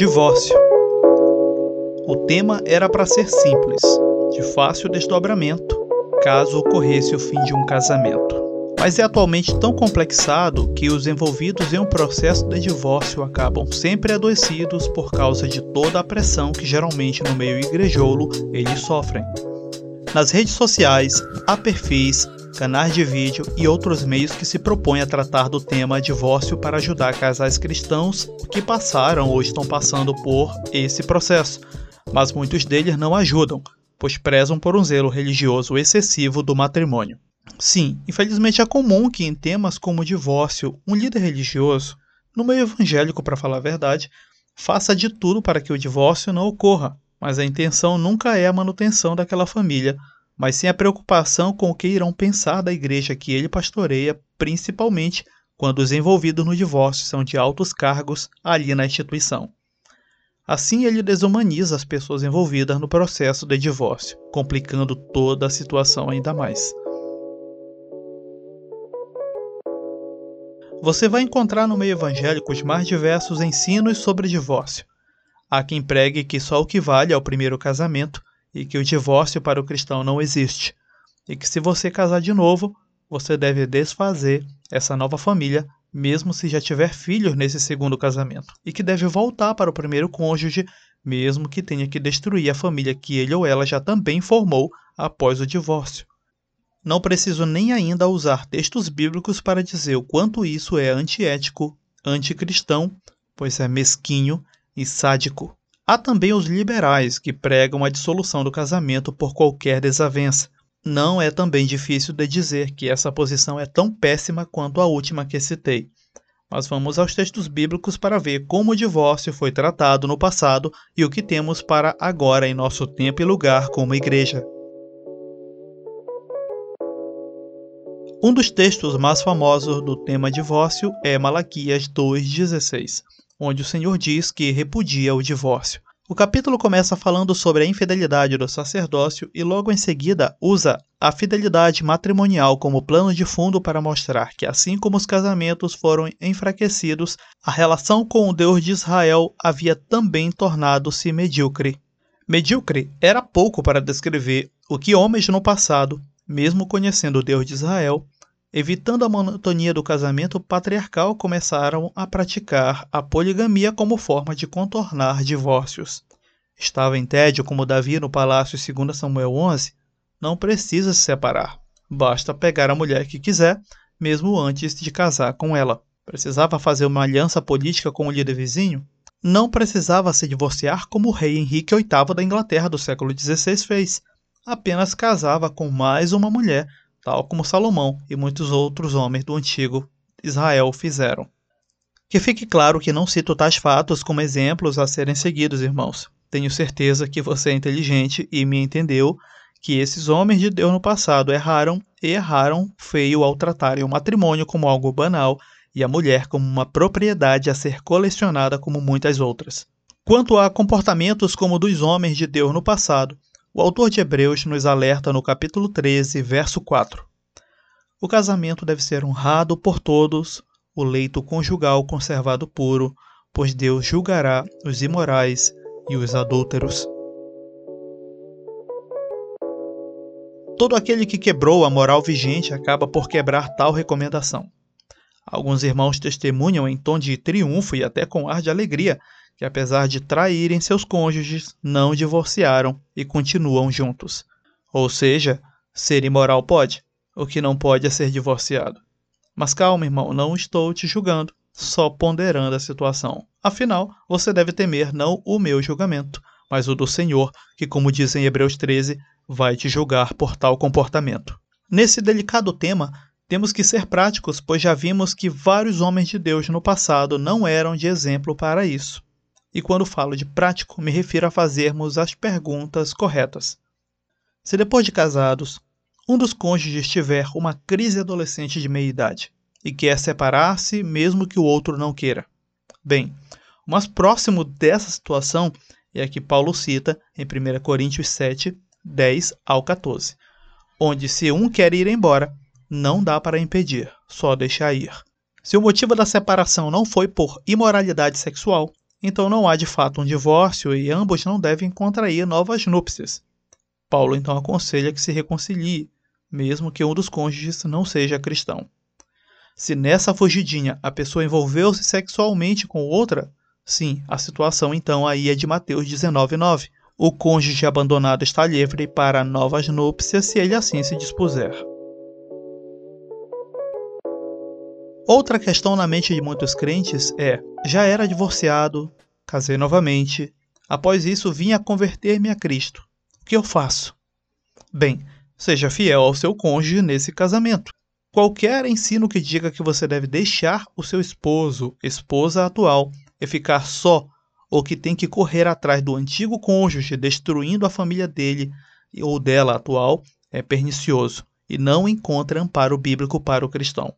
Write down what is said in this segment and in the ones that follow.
Divórcio. O tema era para ser simples, de fácil desdobramento, caso ocorresse o fim de um casamento. Mas é atualmente tão complexado que os envolvidos em um processo de divórcio acabam sempre adoecidos por causa de toda a pressão que geralmente no meio igrejolo eles sofrem. Nas redes sociais, há perfis, canais de vídeo e outros meios que se propõem a tratar do tema divórcio para ajudar casais cristãos que passaram ou estão passando por esse processo, mas muitos deles não ajudam, pois prezam por um zelo religioso excessivo do matrimônio. Sim, infelizmente é comum que em temas como divórcio, um líder religioso, no meio evangélico para falar a verdade, faça de tudo para que o divórcio não ocorra, mas a intenção nunca é a manutenção daquela família, mas sim a preocupação com o que irão pensar da igreja que ele pastoreia, principalmente quando os envolvidos no divórcio são de altos cargos ali na instituição. Assim, ele desumaniza as pessoas envolvidas no processo de divórcio, complicando toda a situação ainda mais. Você vai encontrar no meio evangélico os mais diversos ensinos sobre divórcio, Há quem pregue que só o que vale é o primeiro casamento e que o divórcio para o cristão não existe, e que se você casar de novo, você deve desfazer essa nova família, mesmo se já tiver filhos nesse segundo casamento, e que deve voltar para o primeiro cônjuge, mesmo que tenha que destruir a família que ele ou ela já também formou após o divórcio. Não preciso nem ainda usar textos bíblicos para dizer o quanto isso é antiético, anticristão, pois é mesquinho e sádico. Há também os liberais, que pregam a dissolução do casamento por qualquer desavença. Não é também difícil de dizer que essa posição é tão péssima quanto a última que citei. Mas vamos aos textos bíblicos para ver como o divórcio foi tratado no passado e o que temos para agora em nosso tempo e lugar como igreja. Um dos textos mais famosos do tema divórcio é Malaquias 2,16 onde o Senhor diz que repudia o divórcio. O capítulo começa falando sobre a infidelidade do sacerdócio e logo em seguida usa a fidelidade matrimonial como plano de fundo para mostrar que, assim como os casamentos foram enfraquecidos, a relação com o Deus de Israel havia também tornado-se medíocre. Medíocre era pouco para descrever o que homens no passado, mesmo conhecendo o Deus de Israel, evitando a monotonia do casamento patriarcal, começaram a praticar a poligamia como forma de contornar divórcios. Estava em tédio como Davi no palácio 2 Samuel 11? Não precisa se separar. Basta pegar a mulher que quiser, mesmo antes de casar com ela. Precisava fazer uma aliança política com o líder vizinho? Não precisava se divorciar como o rei Henrique VIII da Inglaterra do século XVI fez. Apenas casava com mais uma mulher tal como Salomão e muitos outros homens do antigo Israel fizeram. Que fique claro que não cito tais fatos como exemplos a serem seguidos, irmãos. Tenho certeza que você é inteligente e me entendeu que esses homens de Deus no passado erraram e erraram feio ao tratarem o matrimônio como algo banal e a mulher como uma propriedade a ser colecionada como muitas outras. Quanto a comportamentos como dos homens de Deus no passado, o autor de Hebreus nos alerta no capítulo 13, verso 4. O casamento deve ser honrado por todos, o leito conjugal conservado puro, pois Deus julgará os imorais e os adúlteros. Todo aquele que quebrou a moral vigente acaba por quebrar tal recomendação. Alguns irmãos testemunham em tom de triunfo e até com ar de alegria que, apesar de traírem seus cônjuges, não divorciaram e continuam juntos. Ou seja, ser imoral pode, o que não pode é ser divorciado. Mas calma, irmão, não estou te julgando, só ponderando a situação. Afinal, você deve temer não o meu julgamento, mas o do Senhor, que, como diz em Hebreus 13, vai te julgar por tal comportamento. Nesse delicado tema, temos que ser práticos, pois já vimos que vários homens de Deus no passado não eram de exemplo para isso. E quando falo de prático, me refiro a fazermos as perguntas corretas. Se depois de casados, um dos cônjuges tiver uma crise adolescente de meia-idade e quer separar-se mesmo que o outro não queira. Bem, o mais próximo dessa situação é a que Paulo cita em 1 Coríntios 7, 10 ao 14, onde se um quer ir embora, não dá para impedir, só deixar ir. Se o motivo da separação não foi por imoralidade sexual, então não há de fato um divórcio e ambos não devem contrair novas núpcias. Paulo então aconselha que se reconcilie, mesmo que um dos cônjuges não seja cristão. Se nessa fugidinha a pessoa envolveu-se sexualmente com outra, sim, a situação então aí é de Mateus 19:9. O cônjuge abandonado está livre para novas núpcias se ele assim se dispuser. Outra questão na mente de muitos crentes é: já era divorciado, casei novamente, após isso vim a converter-me a Cristo. O que eu faço? Bem, seja fiel ao seu cônjuge nesse casamento. Qualquer ensino que diga que você deve deixar o seu esposo, esposa atual, e ficar só, ou que tem que correr atrás do antigo cônjuge, destruindo a família dele ou dela atual, é pernicioso e não encontra amparo bíblico para o cristão.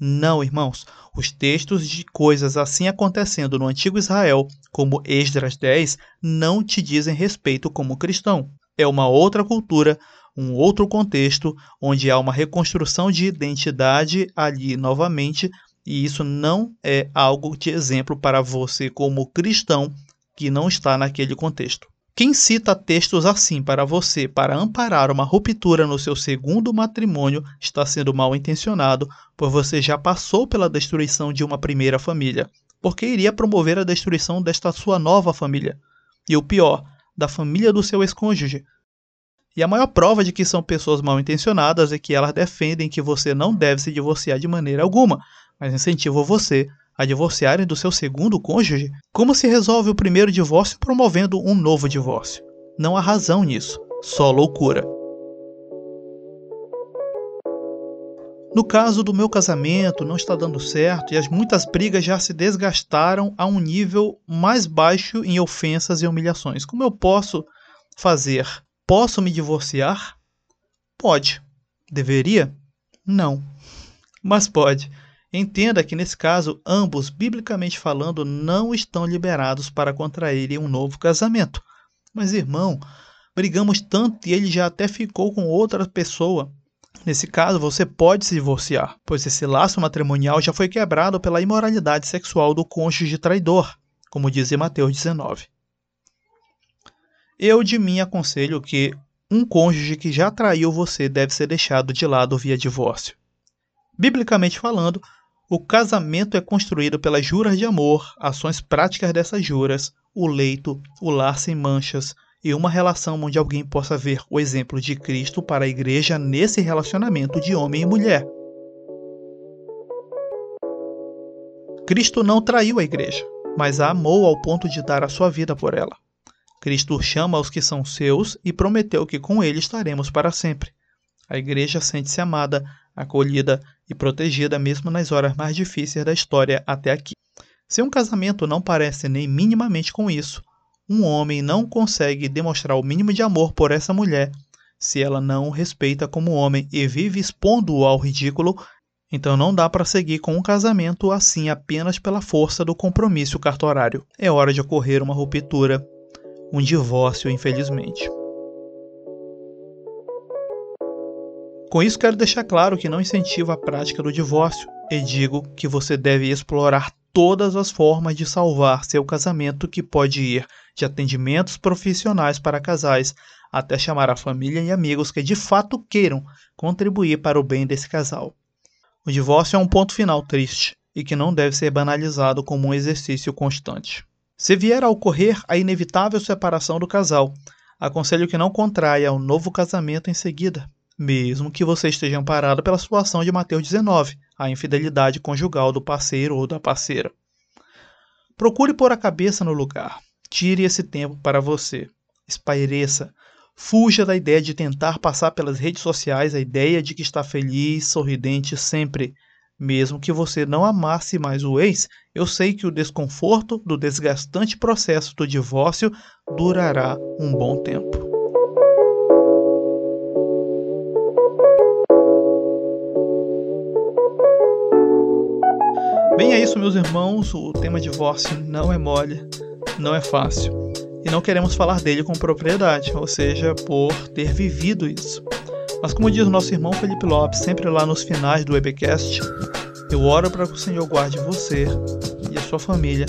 Não, irmãos, os textos de coisas assim acontecendo no antigo Israel, como Esdras 10, não te dizem respeito como cristão. É uma outra cultura, um outro contexto, onde há uma reconstrução de identidade ali novamente, e isso não é algo de exemplo para você como cristão que não está naquele contexto. Quem cita textos assim para você para amparar uma ruptura no seu segundo matrimônio está sendo mal intencionado, pois você já passou pela destruição de uma primeira família, porque iria promover a destruição desta sua nova família. E o pior, da família do seu ex-cônjuge. E a maior prova de que são pessoas mal intencionadas é que elas defendem que você não deve se divorciar de maneira alguma, mas incentivam você a divorciarem do seu segundo cônjuge? Como se resolve o primeiro divórcio promovendo um novo divórcio? Não há razão nisso, só loucura. No caso do meu casamento, não está dando certo e as muitas brigas já se desgastaram a um nível mais baixo em ofensas e humilhações. Como eu posso fazer? Posso me divorciar? Pode. Deveria? Não. Mas pode. Entenda que nesse caso, ambos, biblicamente falando, não estão liberados para contraírem um novo casamento. Mas, irmão, brigamos tanto e ele já até ficou com outra pessoa. Nesse caso, você pode se divorciar, pois esse laço matrimonial já foi quebrado pela imoralidade sexual do cônjuge traidor, como diz em Mateus 19. Eu de mim aconselho que um cônjuge que já traiu você deve ser deixado de lado via divórcio. Biblicamente falando, o casamento é construído pelas juras de amor, ações práticas dessas juras, o leito, o lar sem manchas e uma relação onde alguém possa ver o exemplo de Cristo para a igreja nesse relacionamento de homem e mulher. Cristo não traiu a igreja, mas a amou ao ponto de dar a sua vida por ela. Cristo chama os que são seus e prometeu que com ele estaremos para sempre. A igreja sente-se amada, acolhida e protegida mesmo nas horas mais difíceis da história até aqui. Se um casamento não parece nem minimamente com isso, um homem não consegue demonstrar o mínimo de amor por essa mulher se ela não o respeita como homem e vive expondo-o ao ridículo, então não dá para seguir com um casamento assim apenas pela força do compromisso cartorário. É hora de ocorrer uma ruptura, um divórcio, infelizmente. Com isso, quero deixar claro que não incentivo a prática do divórcio e digo que você deve explorar todas as formas de salvar seu casamento, que pode ir de atendimentos profissionais para casais até chamar a família e amigos que de fato queiram contribuir para o bem desse casal. O divórcio é um ponto final triste e que não deve ser banalizado como um exercício constante. Se vier a ocorrer a inevitável separação do casal, aconselho que não contraia um novo casamento em seguida, mesmo que você esteja amparado pela situação de Mateus 19, a infidelidade conjugal do parceiro ou da parceira. Procure pôr a cabeça no lugar. Tire esse tempo para você. Espaireça. Fuja da ideia de tentar passar pelas redes sociais a ideia de que está feliz, sorridente sempre. Mesmo que você não amasse mais o ex, eu sei que o desconforto do desgastante processo do divórcio durará um bom tempo. Bem, é isso, meus irmãos. O tema divórcio não é mole, não é fácil. E não queremos falar dele com propriedade, ou seja, por ter vivido isso. Mas, como diz o nosso irmão Felipe Lopes, sempre lá nos finais do webcast, eu oro para que o Senhor guarde você e a sua família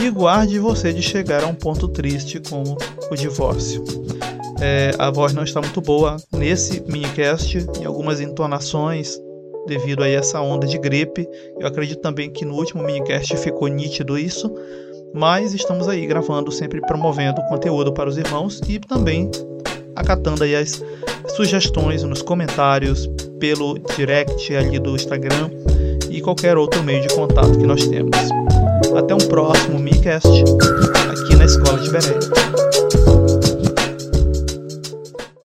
e guarde você de chegar a um ponto triste como o divórcio. É, a voz não está muito boa nesse minicast, em algumas entonações devido a essa onda de gripe. Eu acredito também que no último minicast ficou nítido isso, mas estamos aí gravando, sempre promovendo conteúdo para os irmãos e também acatando aí as sugestões nos comentários, pelo direct ali do Instagram e qualquer outro meio de contato que nós temos. Até um próximo minicast aqui na Escola de Beré.